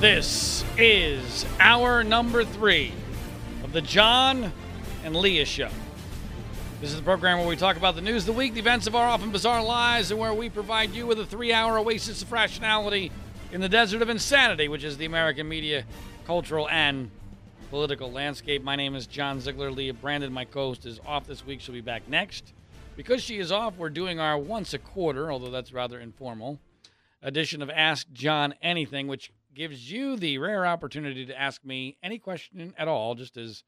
This is hour number three of the John and Leah Show. This is the program where we talk about the news of the week, the events of our often bizarre lives, and where we provide you with a three hour oasis of rationality in the desert of insanity, which is the American media, cultural, and political landscape. My name is John Ziegler. Leah Brandon, my co host, is off this week. She'll be back next. Because she is off, we're doing our once a quarter, although that's rather informal, edition of Ask John Anything, which gives you the rare opportunity to ask me any question at all, just as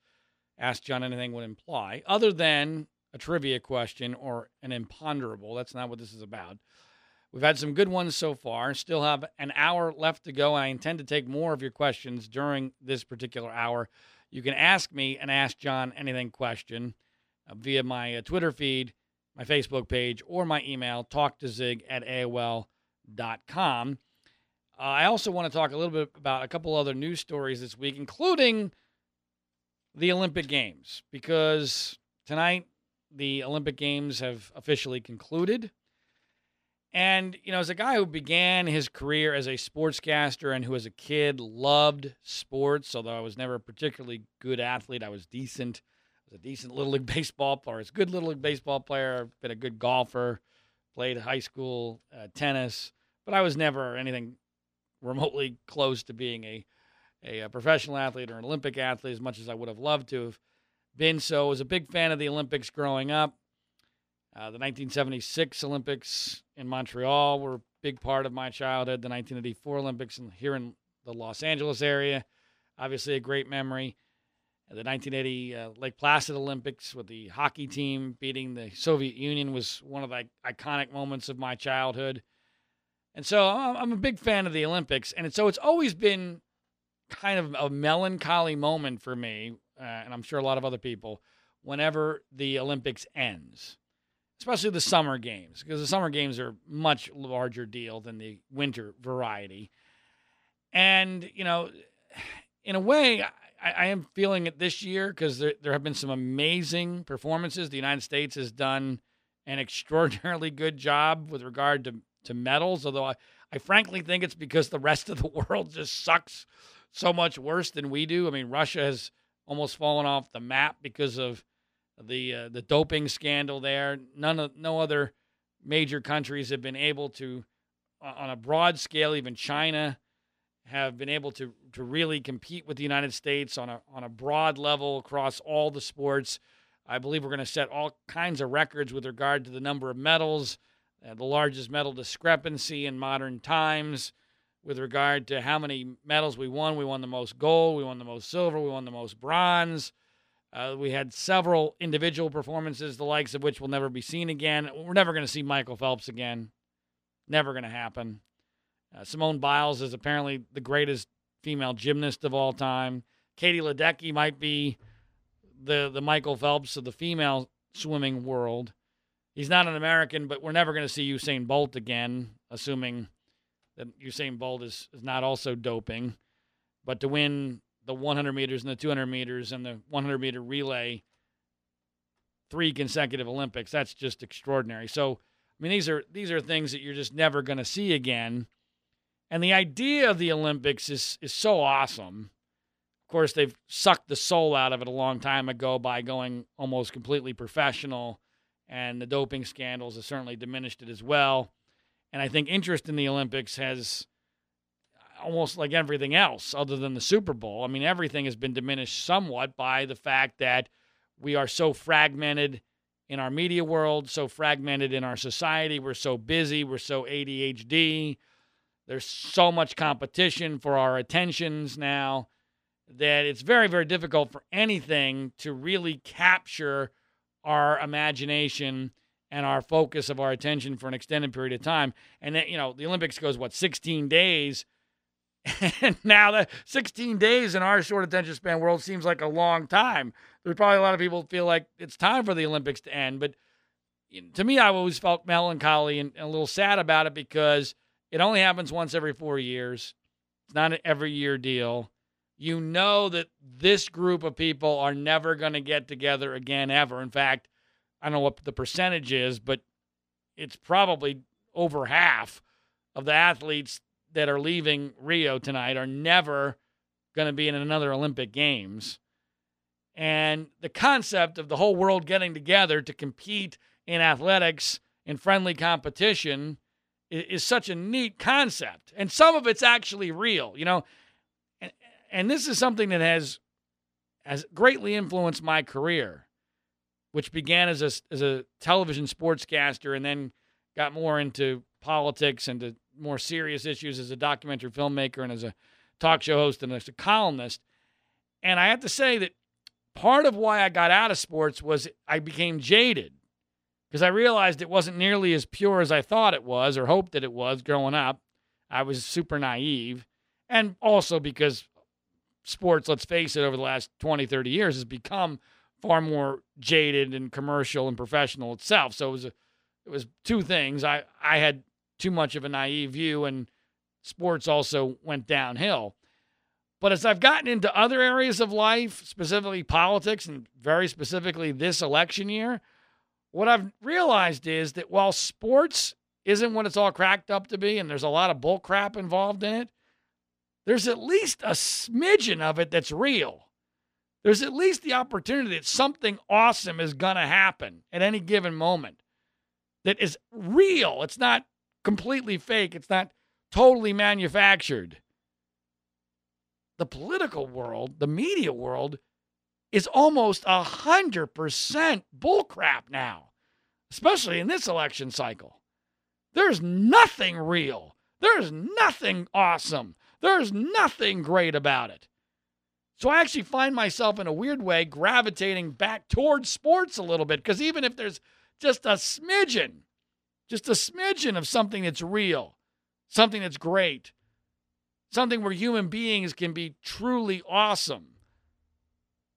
Ask John Anything would imply, other than a trivia question or an imponderable. That's not what this is about. We've had some good ones so far. Still have an hour left to go. I intend to take more of your questions during this particular hour. You can ask me an Ask John Anything question uh, via my uh, Twitter feed, my Facebook page, or my email, talktozig at AOL.com. Uh, I also want to talk a little bit about a couple other news stories this week, including the Olympic Games, because tonight the Olympic Games have officially concluded. And, you know, as a guy who began his career as a sportscaster and who as a kid loved sports, although I was never a particularly good athlete, I was decent. I was a decent Little League Baseball player. I was a good Little League Baseball player. I've been a good golfer, played high school uh, tennis, but I was never anything remotely close to being a, a, a professional athlete or an Olympic athlete as much as I would have loved to have been so. I was a big fan of the Olympics growing up. Uh, the 1976 Olympics in Montreal were a big part of my childhood. The 1984 Olympics in, here in the Los Angeles area, obviously a great memory. The 1980 uh, Lake Placid Olympics with the hockey team beating the Soviet Union was one of the iconic moments of my childhood. And so I'm a big fan of the Olympics. And so it's always been kind of a melancholy moment for me, uh, and I'm sure a lot of other people, whenever the Olympics ends, especially the summer games, because the summer games are much larger deal than the winter variety. And, you know, in a way, I, I am feeling it this year because there, there have been some amazing performances. The United States has done an extraordinarily good job with regard to to medals, although I, I frankly think it's because the rest of the world just sucks so much worse than we do. I mean, Russia has almost fallen off the map because of the uh, the doping scandal there. None of no other major countries have been able to, on a broad scale, even China, have been able to to really compete with the United States on a on a broad level across all the sports. I believe we're going to set all kinds of records with regard to the number of medals uh, the largest medal discrepancy in modern times with regard to how many medals we won. We won the most gold, we won the most silver, we won the most bronze. Uh, we had several individual performances, the likes of which will never be seen again. We're never going to see Michael Phelps again. Never going to happen. Uh, Simone Biles is apparently the greatest female gymnast of all time. Katie Ledecky might be the the Michael Phelps of the female swimming world he's not an American, but we're never going to see Usain Bolt again, assuming that Usain Bolt is, is not also doping. But to win the 100 meters and the 200 meters and the 100 meter relay, three consecutive Olympics, that's just extraordinary. So, I mean, these are these are things that you're just never going to see again. And the idea of the Olympics is is so awesome. Of course, they've sucked the soul out of it a long time ago by going almost completely professional and the doping scandals have certainly diminished it as well. And I think interest in the Olympics has almost like everything else other than the Super Bowl. I mean, everything has been diminished somewhat by the fact that we are so fragmented in our media world, so fragmented in our society. We're so busy, we're so ADHD. There's so much competition for our attentions now that it's very, very difficult for anything to really capture our imagination and our focus of our attention for an extended period of time. And then, you know, the Olympics goes, what, 16 days? And now the 16 days in our short attention span world seems like a long time. There's probably a lot of people feel like it's time for the Olympics to end. But to me, I always felt melancholy and, and a little sad about it because it only happens once every four years. It's not an every year deal. You know that this group of people are never going to get together again ever. In fact, I don't know what the percentage is, but it's probably over half of the athletes that are leaving Rio tonight are never going to be in another Olympic Games. And the concept of the whole world getting together to compete in athletics in friendly competition is, is such a neat concept. And some of it's actually real, you know. And, and this is something that has has greatly influenced my career, which began as a as a television sportscaster and then got more into politics and to more serious issues as a documentary filmmaker and as a talk show host and as a columnist. And I have to say that part of why I got out of sports was I became jaded because I realized it wasn't nearly as pure as I thought it was or hoped that it was growing up. I was super naive. And also because sports, let's face it, over the last 20, 30 years has become far more jaded and commercial and professional itself. So it was a, it was two things. I, I had too much of a naive view, and sports also went downhill. But as I've gotten into other areas of life, specifically politics, and very specifically this election year, what I've realized is that while sports isn't what it's all cracked up to be, and there's a lot of bull crap involved in it, there's at least a smidgen of it that's real. There's at least the opportunity that something awesome is going to happen at any given moment that is real. It's not completely fake, it's not totally manufactured. The political world, the media world, is almost a hundred percent bullcrap now, especially in this election cycle. There's nothing real. There's nothing awesome. There's nothing great about it. So I actually find myself in a weird way gravitating back towards sports a little bit because even if there's just a smidgen just a smidgen of something that's real, something that's great, something where human beings can be truly awesome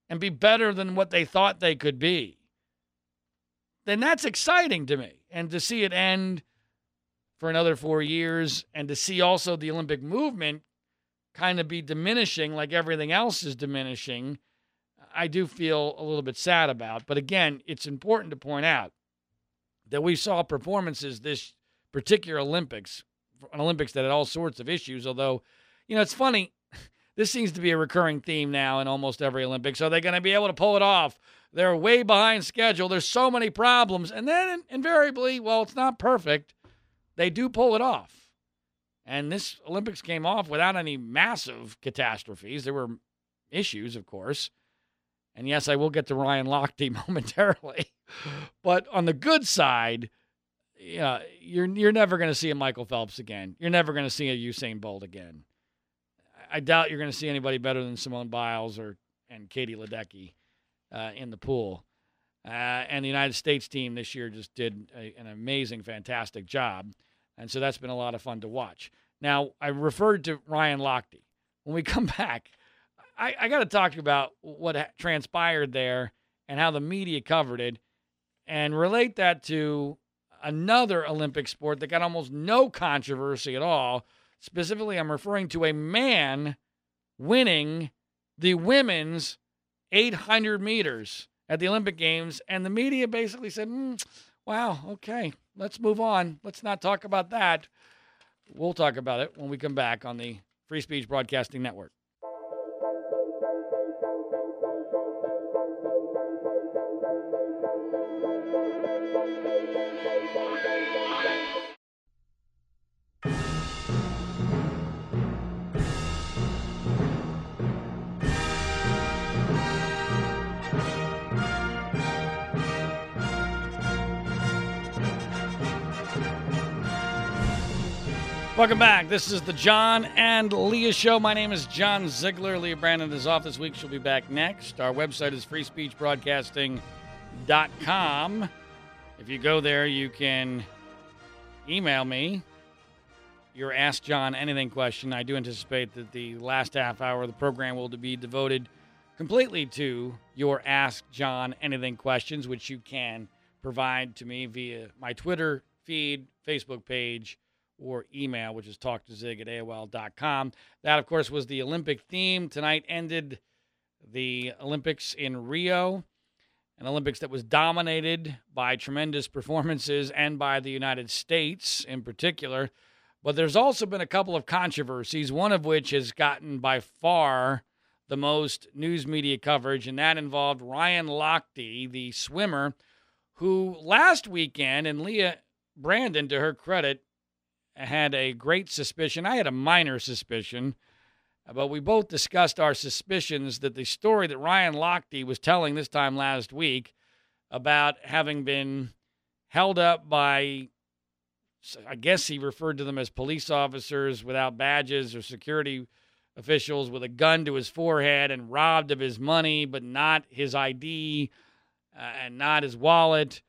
and be better than what they thought they could be, then that's exciting to me. And to see it end for another four years and to see also the Olympic movement kind of be diminishing like everything else is diminishing, I do feel a little bit sad about. But again, it's important to point out that we saw performances this particular Olympics, an Olympics that had all sorts of issues. Although, you know, it's funny. This seems to be a recurring theme now in almost every Olympics. Are they going to be able to pull it off? They're way behind schedule. There's so many problems. And then invariably, well, it's not perfect. They do pull it off. And this Olympics came off without any massive catastrophes. There were issues, of course. And yes, I will get to Ryan Lochte momentarily. but on the good side, yeah, you're you're never going to see a Michael Phelps again. You're never going to see a Usain Bolt again. I doubt you're going to see anybody better than Simone Biles or and Katie Ledecky uh, in the pool. Uh, and the United States team this year just did a, an amazing, fantastic job, and so that's been a lot of fun to watch. Now, I referred to Ryan Lochte. When we come back, I, I got to talk about what ha- transpired there and how the media covered it and relate that to another Olympic sport that got almost no controversy at all. Specifically, I'm referring to a man winning the women's 800 meters at the Olympic Games. And the media basically said, mm, wow, okay, let's move on. Let's not talk about that. We'll talk about it when we come back on the Free Speech Broadcasting Network. Welcome back. This is the John and Leah Show. My name is John Ziegler. Leah Brandon is off this week. She'll be back next. Our website is freespeechbroadcasting.com. If you go there, you can email me your Ask John Anything question. I do anticipate that the last half hour of the program will be devoted completely to your Ask John Anything questions, which you can provide to me via my Twitter feed, Facebook page, or email, which is talktozig at AOL.com. That, of course, was the Olympic theme. Tonight ended the Olympics in Rio, an Olympics that was dominated by tremendous performances and by the United States in particular. But there's also been a couple of controversies, one of which has gotten by far the most news media coverage, and that involved Ryan Lochte, the swimmer, who last weekend, and Leah Brandon, to her credit, had a great suspicion. I had a minor suspicion, but we both discussed our suspicions that the story that Ryan Lochte was telling this time last week about having been held up by I guess he referred to them as police officers without badges or security officials with a gun to his forehead and robbed of his money, but not his ID uh, and not his wallet.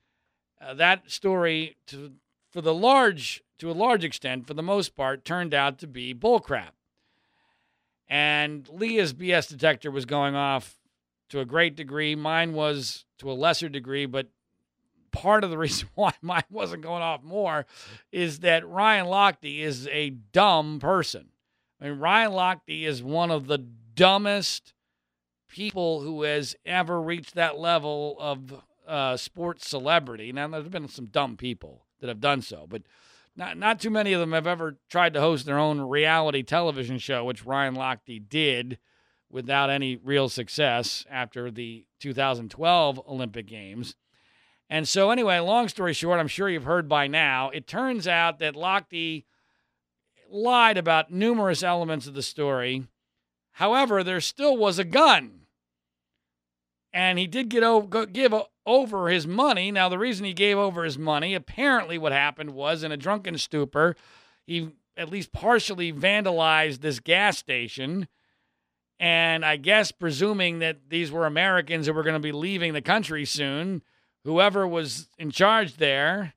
Uh, that story, to, for the large, to a large extent, for the most part, turned out to be bullcrap. And Leah's BS detector was going off to a great degree. Mine was to a lesser degree, but part of the reason why mine wasn't going off more is that Ryan Lochte is a dumb person. I mean, Ryan Lochte is one of the dumbest people who has ever reached that level of uh, sports celebrity. Now, there's been some dumb people that have done so, but not not too many of them have ever tried to host their own reality television show, which Ryan Lochte did without any real success after the 2012 Olympic Games. And so, anyway, long story short, I'm sure you've heard by now. It turns out that Lochte lied about numerous elements of the story. However, there still was a gun. And he did get over, give over his money. Now, the reason he gave over his money, apparently, what happened was in a drunken stupor, he at least partially vandalized this gas station. And I guess, presuming that these were Americans who were going to be leaving the country soon, whoever was in charge there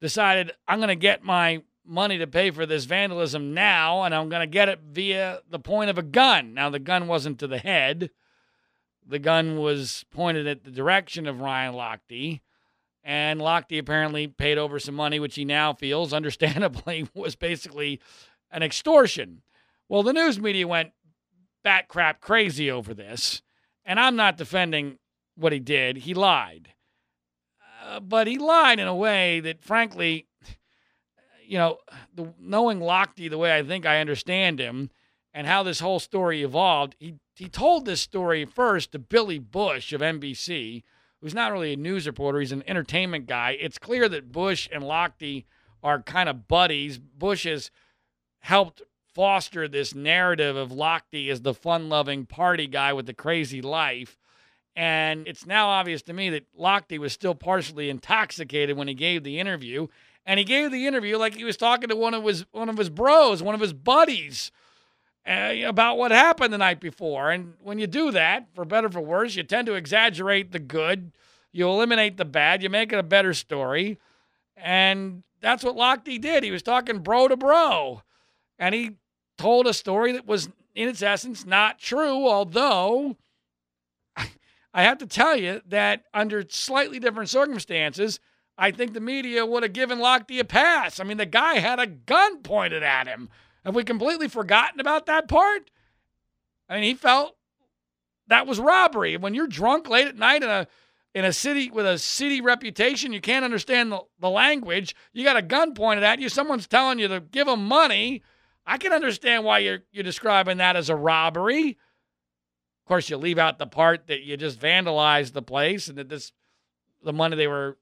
decided, I'm going to get my money to pay for this vandalism now, and I'm going to get it via the point of a gun. Now, the gun wasn't to the head, the gun was pointed at the direction of Ryan Lochte. And Lochte apparently paid over some money, which he now feels, understandably, was basically an extortion. Well, the news media went bat crap crazy over this. And I'm not defending what he did. He lied. Uh, but he lied in a way that, frankly, you know, the, knowing Lochte the way I think I understand him and how this whole story evolved, he, he told this story first to Billy Bush of NBC, who's not really a news reporter, he's an entertainment guy. It's clear that Bush and Lochte are kind of buddies. Bush has helped foster this narrative of Lochte as the fun loving party guy with the crazy life. And it's now obvious to me that Lochte was still partially intoxicated when he gave the interview. And he gave the interview like he was talking to one of his one of his bros, one of his buddies, Uh, about what happened the night before. And when you do that, for better or for worse, you tend to exaggerate the good, you eliminate the bad, you make it a better story. And that's what Lochte did. He was talking bro to bro. And he told a story that was, in its essence, not true, although I have to tell you that under slightly different circumstances, I think the media would have given Lochte a pass. I mean, the guy had a gun pointed at him. Have we completely forgotten about that part? I mean, he felt that was robbery. When you're drunk late at night in a in a city with a city reputation, you can't understand the, the language. You got a gun pointed at you. Someone's telling you to give them money. I can understand why you're you're describing that as a robbery. Of course, you leave out the part that you just vandalized the place and that this the money they were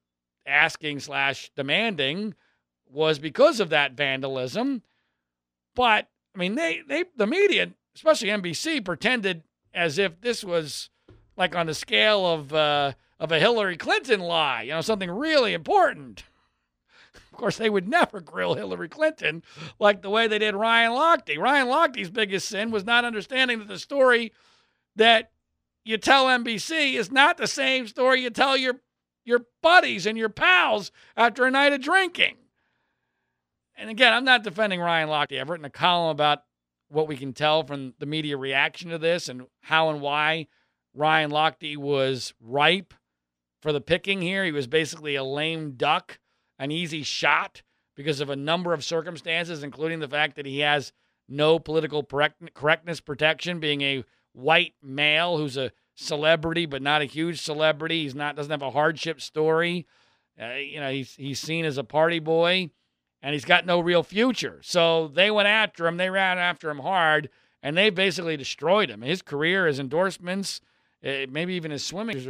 asking slash demanding was because of that vandalism. But I mean, they they the media, especially NBC, pretended as if this was like on the scale of uh, of a Hillary Clinton lie, you know, something really important. Of course, they would never grill Hillary Clinton like the way they did Ryan Lochte. Ryan Lochte's biggest sin was not understanding that the story that you tell NBC is not the same story you tell your your buddies and your pals after a night of drinking. And again, I'm not defending Ryan Lochte. I've written a column about what we can tell from the media reaction to this and how and why Ryan Lochte was ripe for the picking here. He was basically a lame duck, an easy shot because of a number of circumstances, including the fact that he has no political correctness protection, being a white male who's a celebrity but not a huge celebrity. He's not doesn't have a hardship story. Uh, you know, he's he's seen as a party boy, and he's got no real future. So they went after him. They ran after him hard, and they basically destroyed him. His career, his endorsements, uh, maybe even his swimming.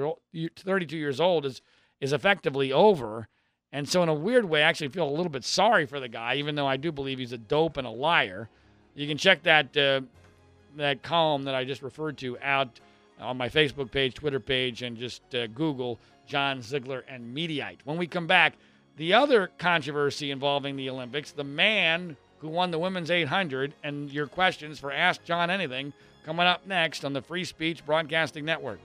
32 years old is is effectively over. And so, in a weird way, I actually feel a little bit sorry for the guy, even though I do believe he's a dope and a liar. You can check that uh, that column that I just referred to out on my Facebook page, Twitter page, and just uh, Google John Ziegler and Mediaite. When we come back, the other controversy involving the Olympics, the man who won the women's 800, and your questions for Ask John Anything coming up next on the Free Speech Broadcasting Network.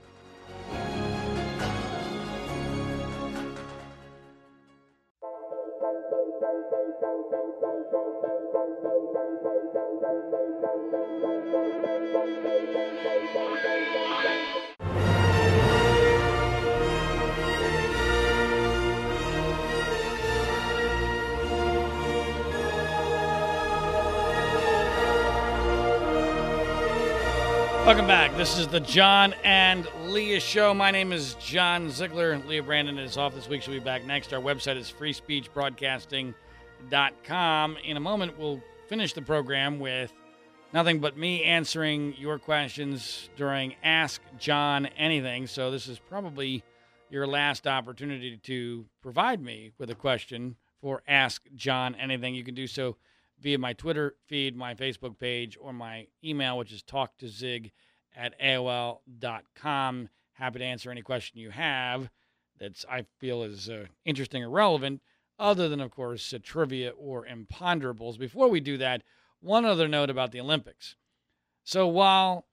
Welcome back. This is the John and Leah Show. My name is John Ziegler. Leah Brandon is off this week. She'll be back next. Our website is freespeechbroadcasting.com. In a moment, we'll finish the program with nothing but me answering your questions during Ask John Anything. So, this is probably your last opportunity to provide me with a question for Ask John Anything. You can do so via my Twitter feed, my Facebook page, or my email, which is talktozig at AOL.com. Happy to answer any question you have that I feel is uh, interesting or relevant, other than, of course, uh, trivia or imponderables. Before we do that, one other note about the Olympics. So while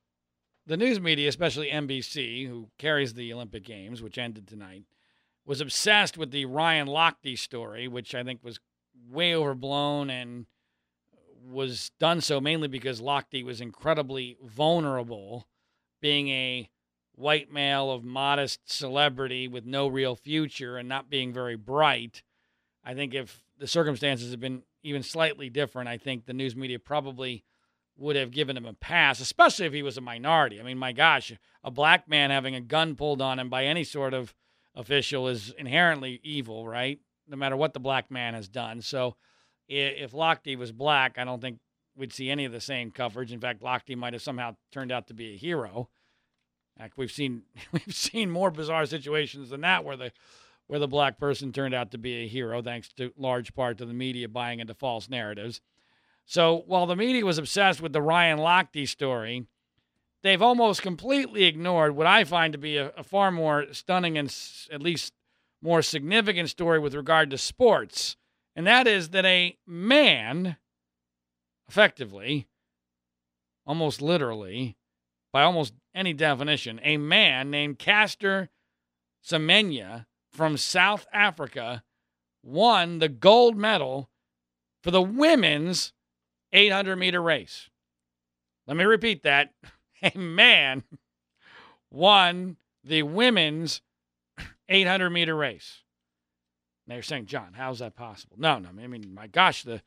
the news media, especially NBC, who carries the Olympic Games, which ended tonight, was obsessed with the Ryan Lochte story, which I think was way overblown and was done so mainly because Lochte was incredibly vulnerable, being a white male of modest celebrity with no real future and not being very bright. I think if the circumstances had been even slightly different, I think the news media probably would have given him a pass, especially if he was a minority. I mean, my gosh, a black man having a gun pulled on him by any sort of official is inherently evil, right? No matter what the black man has done. So if Lochte was black, I don't think we'd see any of the same coverage. In fact, Lochte might have somehow turned out to be a hero. Heck, we've seen we've seen more bizarre situations than that where the where the black person turned out to be a hero, thanks to large part to the media buying into false narratives. So while the media was obsessed with the Ryan Lochte story, they've almost completely ignored what I find to be a, a far more stunning and s- at least more significant story with regard to sports and that is that a man, effectively, almost literally, by almost any definition, a man named Caster Semenya from South Africa won the gold medal for the women's 800 meter race. Let me repeat that. A man won the women's 800 meter race. You're saying, John, how's that possible? No, no. I mean, my gosh, the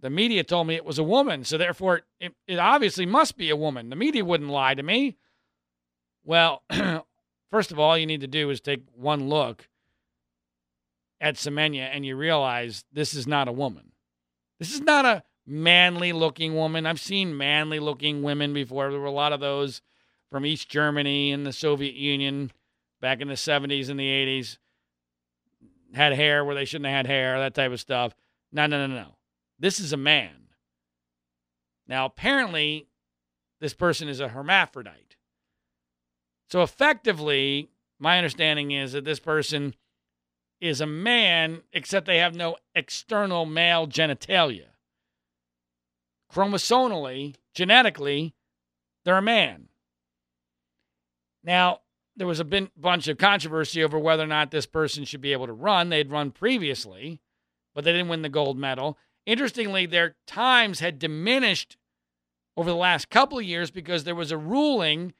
the media told me it was a woman, so therefore it, it obviously must be a woman. The media wouldn't lie to me. Well, first of all, you need to do is take one look at Semenya and you realize this is not a woman. This is not a manly looking woman. I've seen manly looking women before. There were a lot of those from East Germany and the Soviet Union back in the 70s and the 80s had hair where they shouldn't have had hair, that type of stuff. No, no, no, no. This is a man. Now, apparently, this person is a hermaphrodite. So, effectively, my understanding is that this person is a man, except they have no external male genitalia. Chromosomally, genetically, they're a man. Now, there was a bin- bunch of controversy over whether or not this person should be able to run. They'd run previously, but they didn't win the gold medal. Interestingly, their times had diminished over the last couple of years because there was a ruling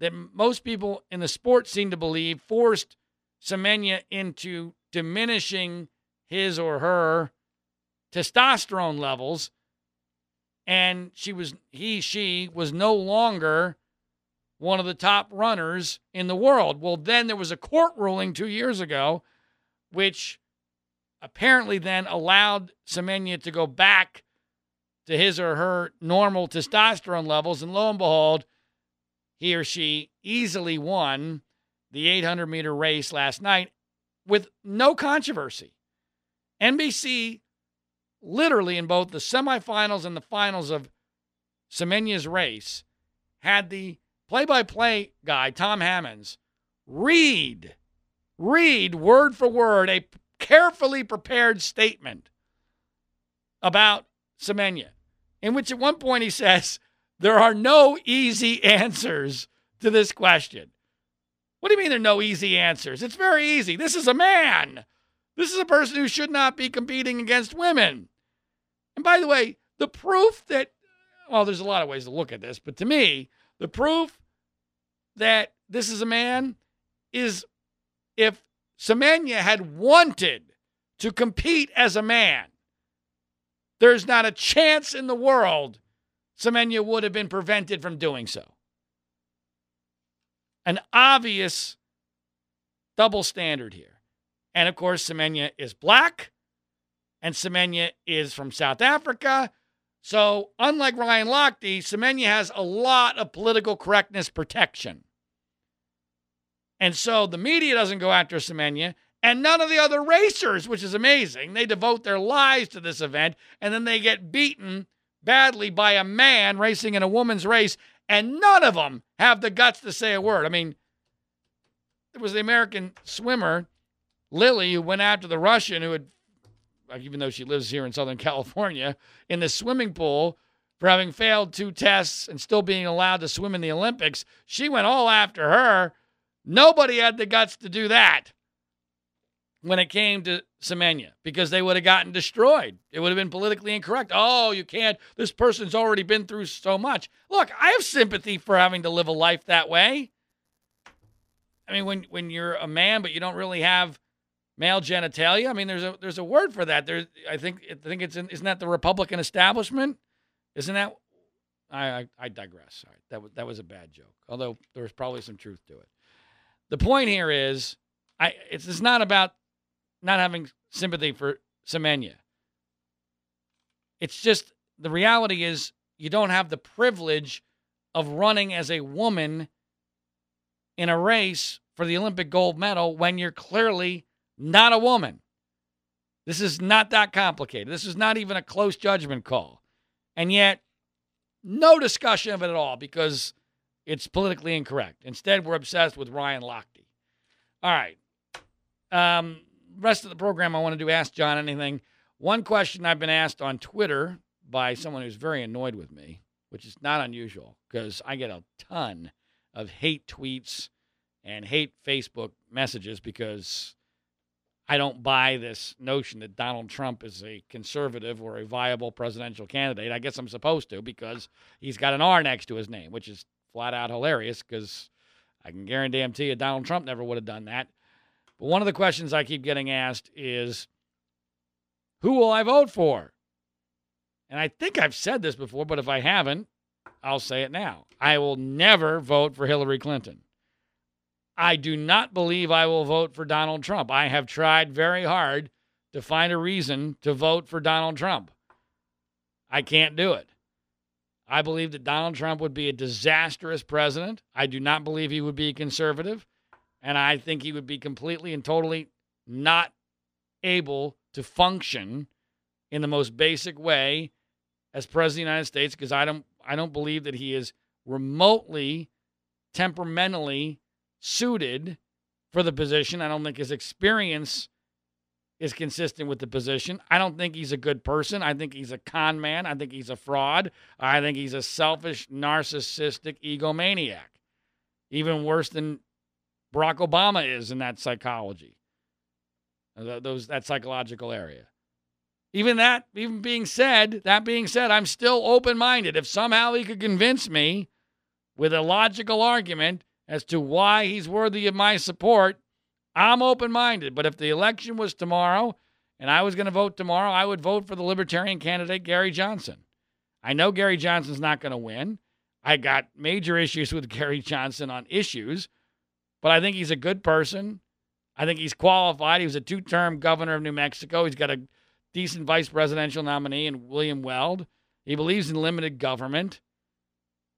that most people in the sport seem to believe forced Semenya into diminishing his or her testosterone levels and she was he she was no longer one of the top runners in the world. Well, then there was a court ruling 2 years ago which apparently then allowed Semenya to go back to his or her normal testosterone levels and lo and behold he or she easily won the 800 meter race last night with no controversy. NBC literally in both the semifinals and the finals of Semenya's race, had the play by play guy, Tom Hammonds, read, read word for word a carefully prepared statement about Semenya, in which at one point he says, There are no easy answers to this question. What do you mean there are no easy answers? It's very easy. This is a man. This is a person who should not be competing against women. And by the way, the proof that, well, there's a lot of ways to look at this, but to me, the proof that this is a man is if Semenya had wanted to compete as a man, there's not a chance in the world Semenya would have been prevented from doing so. An obvious double standard here. And of course, Semenya is black and Semenya is from South Africa. So, unlike Ryan Lochte, Semenya has a lot of political correctness protection. And so the media doesn't go after Semenya, and none of the other racers, which is amazing. They devote their lives to this event, and then they get beaten badly by a man racing in a woman's race, and none of them have the guts to say a word. I mean, it was the American swimmer, Lilly, who went after the Russian who had even though she lives here in Southern California, in the swimming pool for having failed two tests and still being allowed to swim in the Olympics. She went all after her. Nobody had the guts to do that when it came to Semenya because they would have gotten destroyed. It would have been politically incorrect. Oh, you can't. This person's already been through so much. Look, I have sympathy for having to live a life that way. I mean, when when you're a man but you don't really have male genitalia. I mean, there's a there's a word for that. There's I think I think it's in, isn't that the Republican establishment? Isn't that? I I, I digress. That was that was a bad joke. Although there was probably some truth to it. The point here is, I it's it's not about not having sympathy for Semenya. It's just the reality is you don't have the privilege of running as a woman in a race for the Olympic gold medal when you're clearly not a woman. This is not that complicated. This is not even a close judgment call. And yet, no discussion of it at all because it's politically incorrect. Instead, we're obsessed with Ryan Lochte. All right. Um, rest of the program, I want to do Ask John Anything. One question I've been asked on Twitter by someone who's very annoyed with me, which is not unusual because I get a ton of hate tweets and hate Facebook messages because I don't buy this notion that Donald Trump is a conservative or a viable presidential candidate. I guess I'm supposed to because he's got an R next to his name, which is flat out hilarious because I can guarantee you Donald Trump never would have done that. But one of the questions I keep getting asked is who will I vote for? And I think I've said this before, but if I haven't, I'll say it now. I will never vote for Hillary Clinton. I do not believe I will vote for Donald Trump. I have tried very hard to find a reason to vote for Donald Trump. I can't do it. I believe that Donald Trump would be a disastrous president. I do not believe he would be a conservative. And I think he would be completely and totally not able to function in the most basic way as president of the United States because I don't I don't believe that he is remotely temperamentally suited for the position. I don't think his experience is consistent with the position. I don't think he's a good person. I think he's a con man. I think he's a fraud. I think he's a selfish, narcissistic egomaniac. Even worse than Barack Obama is in that psychology. Uh, those that psychological area. Even that, even being said, that being said, I'm still open minded. If somehow he could convince me with a logical argument as to why he's worthy of my support, I'm open minded, but if the election was tomorrow and I was going to vote tomorrow, I would vote for the Libertarian candidate, Gary Johnson. I know Gary Johnson's not going to win. I got major issues with Gary Johnson on issues, but I think he's a good person. I think he's qualified. He was a two term governor of New Mexico. He's got a decent vice presidential nominee in William Weld. He believes in limited government.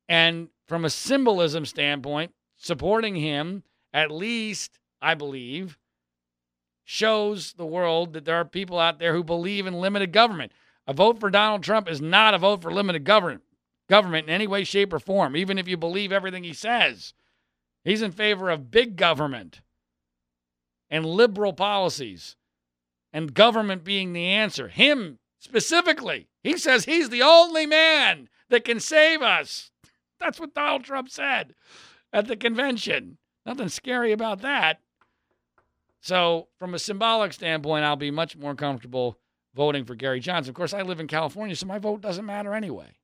And from a symbolism standpoint, supporting him, at least, I believe, shows the world that there are people out there who believe in limited government. A vote for Donald Trump is not a vote for limited government, government in any way, shape, or form, even if you believe everything he says. He's in favor of big government and liberal policies and government being the answer. Him specifically. He says he's the only man that can save us. That's what Donald Trump said at the convention. Nothing scary about that. So, from a symbolic standpoint, I'll be much more comfortable voting for Gary Johnson. Of course, I live in California, so my vote doesn't matter anyway.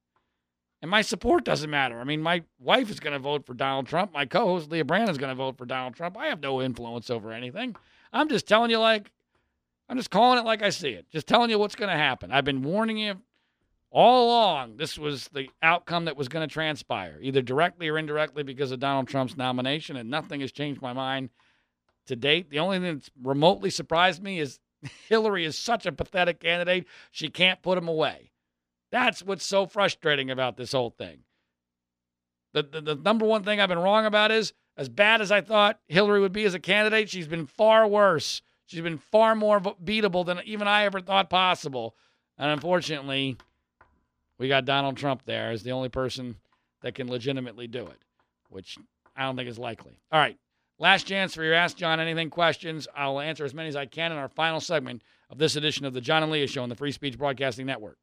And my support doesn't matter. I mean, my wife is going to vote for Donald Trump. My co host, Leah Brandon, is going to vote for Donald Trump. I have no influence over anything. I'm just telling you, like, I'm just calling it like I see it. Just telling you what's going to happen. I've been warning you all along. This was the outcome that was going to transpire, either directly or indirectly because of Donald Trump's nomination, and nothing has changed my mind to date. The only thing that's remotely surprised me is Hillary is such a pathetic candidate, she can't put him away. That's what's so frustrating about this whole thing. The, the, the number one thing I've been wrong about is as bad as I thought Hillary would be as a candidate, she's been far worse. She's been far more beatable than even I ever thought possible. And unfortunately, we got Donald Trump there as the only person that can legitimately do it, which I don't think is likely. All right. Last chance for your Ask John Anything questions. I'll answer as many as I can in our final segment of this edition of the John and Leah Show on the Free Speech Broadcasting Network.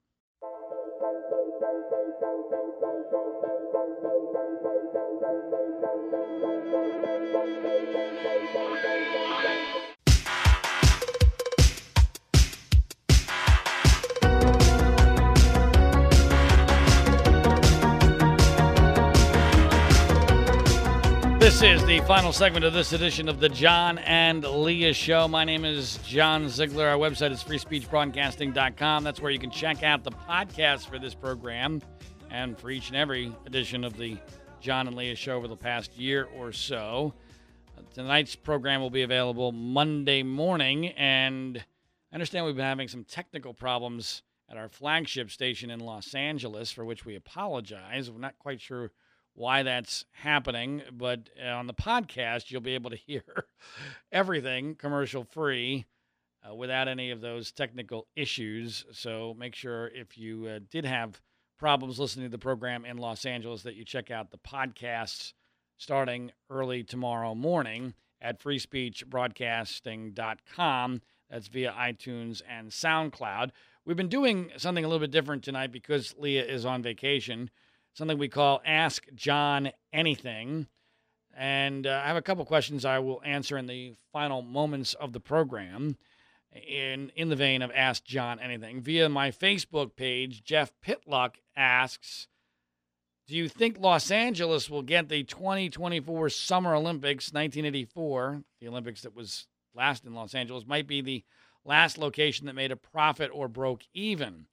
Final segment of this edition of the John and Leah Show. My name is John Ziegler. Our website is freespeechbroadcasting.com. That's where you can check out the podcast for this program and for each and every edition of the John and Leah Show over the past year or so. Uh, tonight's program will be available Monday morning, and I understand we've been having some technical problems at our flagship station in Los Angeles, for which we apologize. We're not quite sure why that's happening. But on the podcast, you'll be able to hear everything commercial free uh, without any of those technical issues. So make sure if you uh, did have problems listening to the program in Los Angeles that you check out the podcasts starting early tomorrow morning at freespeechbroadcasting.com. That's via iTunes and SoundCloud. We've been doing something a little bit different tonight because Leah is on vacation something we call Ask John Anything. And uh, I have a couple questions I will answer in the final moments of the program in, in the vein of Ask John Anything. Via my Facebook page, Jeff Pitluck asks Do you think Los Angeles will get the 2024 Summer Olympics, 1984, the Olympics that was last in Los Angeles, might be the last location that made a profit or broke even?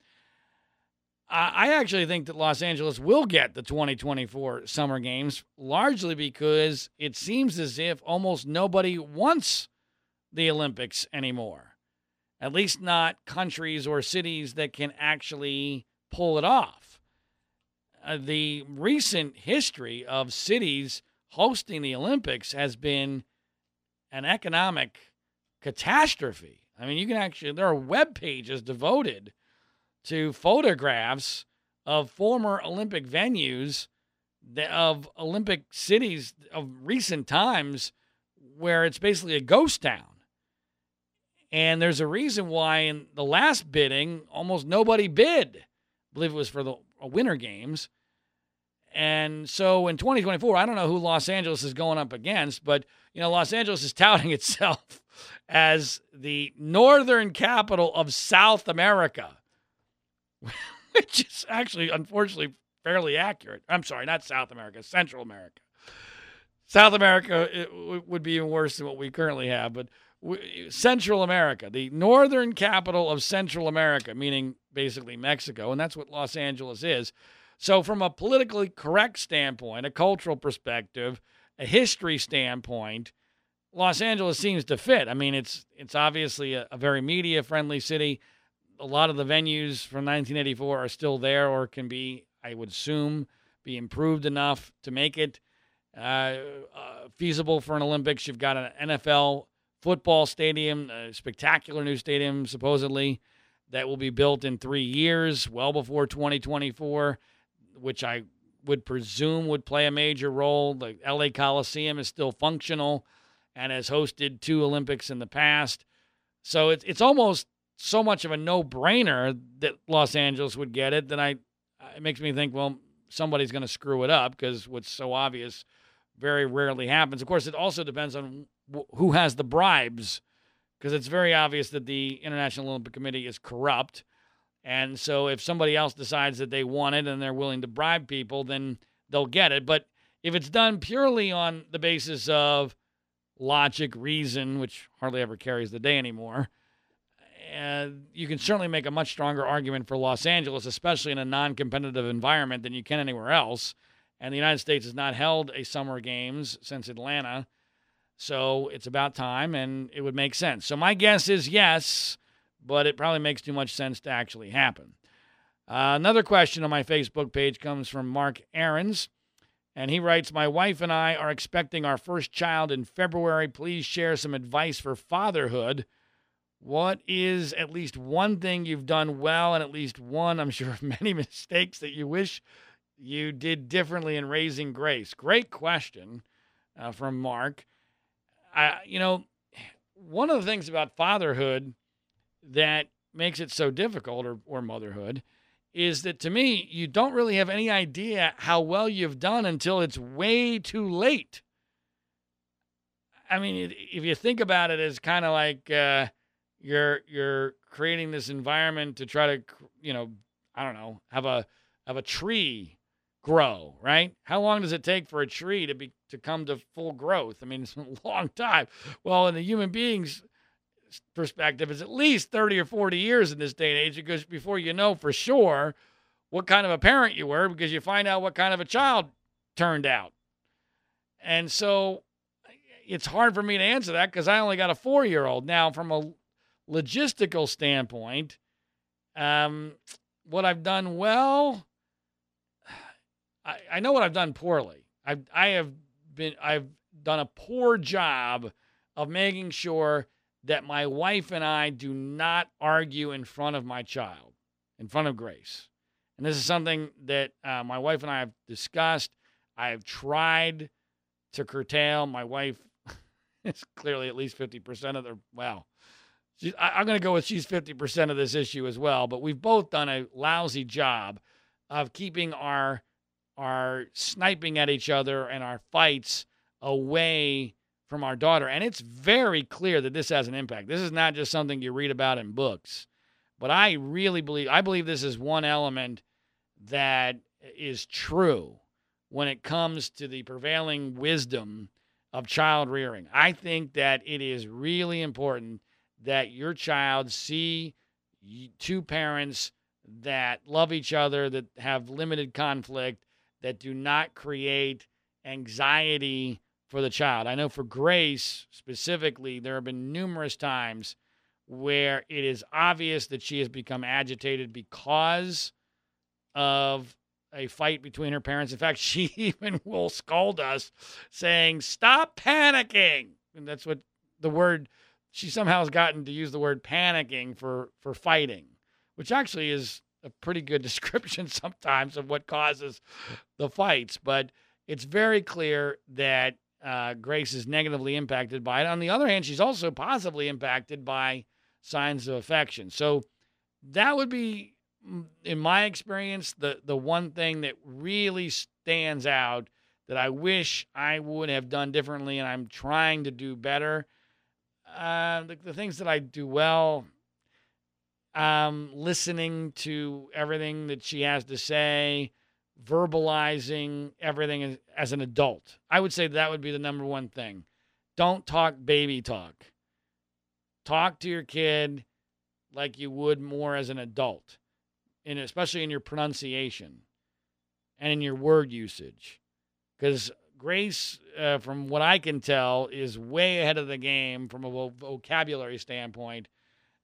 I actually think that Los Angeles will get the 2024 Summer Games largely because it seems as if almost nobody wants the Olympics anymore. At least not countries or cities that can actually pull it off. Uh, the recent history of cities hosting the Olympics has been an economic catastrophe. I mean, you can actually, there are web pages devoted to photographs of former Olympic venues of Olympic cities of recent times where it's basically a ghost town. And there's a reason why in the last bidding, almost nobody bid. I believe it was for the uh, Winter Games. And so in 2024, I don't know who Los Angeles is going up against, but you know, Los Angeles is touting itself as the northern capital of South America. which is actually, unfortunately, fairly accurate. I'm sorry, not South America, Central America. South America w- would be even worse than what we currently have, but Central America, the northern capital of Central America, meaning basically Mexico, and that's what Los Angeles is. So, from a politically correct standpoint, a cultural perspective, a history standpoint, Los Angeles seems to fit. I mean, it's it's obviously a, a very media friendly city. A lot of the venues from 1984 are still there, or can be, I would assume, be improved enough to make it uh, uh, feasible for an Olympics. You've got an NFL football stadium, a spectacular new stadium, supposedly, that will be built in three years, well before 2024, which I would presume would play a major role. The LA Coliseum is still functional and has hosted two Olympics in the past. So it's it's almost so much of a no-brainer that Los Angeles would get it that I it makes me think, well, somebody's going to screw it up because what's so obvious very rarely happens. Of course, it also depends on who has the bribes because it's very obvious that the International Olympic Committee is corrupt. And so if somebody else decides that they want it and they're willing to bribe people, then they'll get it. But if it's done purely on the basis of logic, reason, which hardly ever carries the day anymore, uh, you can certainly make a much stronger argument for Los Angeles, especially in a non competitive environment, than you can anywhere else. And the United States has not held a Summer Games since Atlanta. So it's about time, and it would make sense. So my guess is yes, but it probably makes too much sense to actually happen. Uh, another question on my Facebook page comes from Mark Aarons, and he writes My wife and I are expecting our first child in February. Please share some advice for fatherhood. What is at least one thing you've done well, and at least one, I'm sure, of many mistakes that you wish you did differently in raising Grace? Great question uh, from Mark. I, you know, one of the things about fatherhood that makes it so difficult, or, or motherhood, is that to me, you don't really have any idea how well you've done until it's way too late. I mean, if you think about it as kind of like uh, you're you're creating this environment to try to, you know, I don't know, have a have a tree grow, right? How long does it take for a tree to be to come to full growth? I mean, it's a long time. Well, in the human being's perspective, it's at least 30 or 40 years in this day and age because before you know for sure what kind of a parent you were because you find out what kind of a child turned out. And so it's hard for me to answer that because I only got a four year old. Now, from a logistical standpoint, um, what I've done well, I, I know what I've done poorly. I've I have been I've done a poor job of making sure that my wife and I do not argue in front of my child, in front of Grace. And this is something that uh, my wife and I have discussed. I have tried to curtail. My wife is clearly at least 50% of the, well, I, am going to go with she's 50% of this issue as well. But we've both done a lousy job of keeping our our sniping at each other and our fights away from our daughter. And it's very clear that this has an impact. This is not just something you read about in books. But I really believe I believe this is one element that is true when it comes to the prevailing wisdom of child rearing. I think that it is really important that your child see two parents that love each other, that have limited conflict, that do not create anxiety for the child. I know for Grace specifically, there have been numerous times where it is obvious that she has become agitated because of a fight between her parents. In fact, she even will scold us saying, Stop panicking. And that's what the word she somehow has gotten to use the word panicking for for fighting, which actually is a pretty good description sometimes of what causes the fights. But it's very clear that uh, Grace is negatively impacted by it. On the other hand, she's also positively impacted by signs of affection. So that would be, in my experience, the the one thing that really stands out that I wish I would have done differently, and I'm trying to do better. Uh, the, the things that I do well, um, listening to everything that she has to say, verbalizing everything as, as an adult. I would say that would be the number one thing. Don't talk baby talk. Talk to your kid like you would more as an adult, and especially in your pronunciation and in your word usage. Because Grace, uh, from what I can tell, is way ahead of the game from a vocabulary standpoint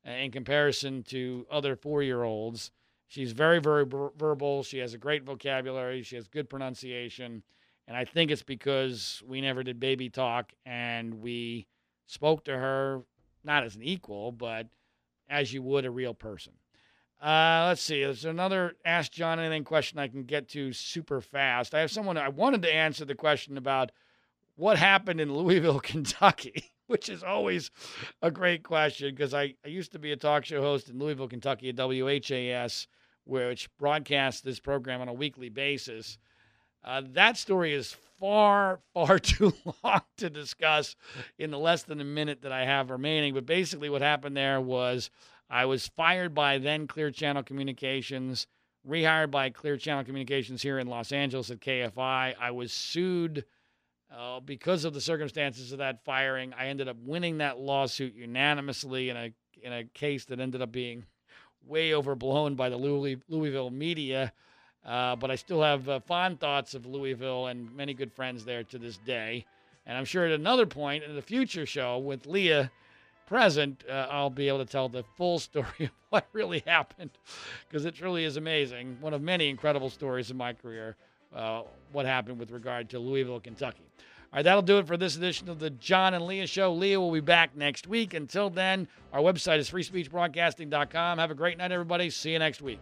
uh, in comparison to other four year olds. She's very, very ver- verbal. She has a great vocabulary. She has good pronunciation. And I think it's because we never did baby talk and we spoke to her not as an equal, but as you would a real person. Uh, let's see. There's another Ask John Anything question I can get to super fast. I have someone I wanted to answer the question about what happened in Louisville, Kentucky, which is always a great question because I, I used to be a talk show host in Louisville, Kentucky at WHAS, which broadcasts this program on a weekly basis. Uh, that story is far, far too long to discuss in the less than a minute that I have remaining. But basically, what happened there was I was fired by then Clear Channel Communications, rehired by Clear Channel Communications here in Los Angeles at KFI. I was sued uh, because of the circumstances of that firing. I ended up winning that lawsuit unanimously in a in a case that ended up being way overblown by the Louis, Louisville media. Uh, but I still have uh, fond thoughts of Louisville and many good friends there to this day. And I'm sure at another point in the future show with Leah present, uh, I'll be able to tell the full story of what really happened because it truly is amazing. One of many incredible stories in my career, uh, what happened with regard to Louisville, Kentucky. All right, that'll do it for this edition of the John and Leah Show. Leah will be back next week. Until then, our website is freespeechbroadcasting.com. Have a great night, everybody. See you next week.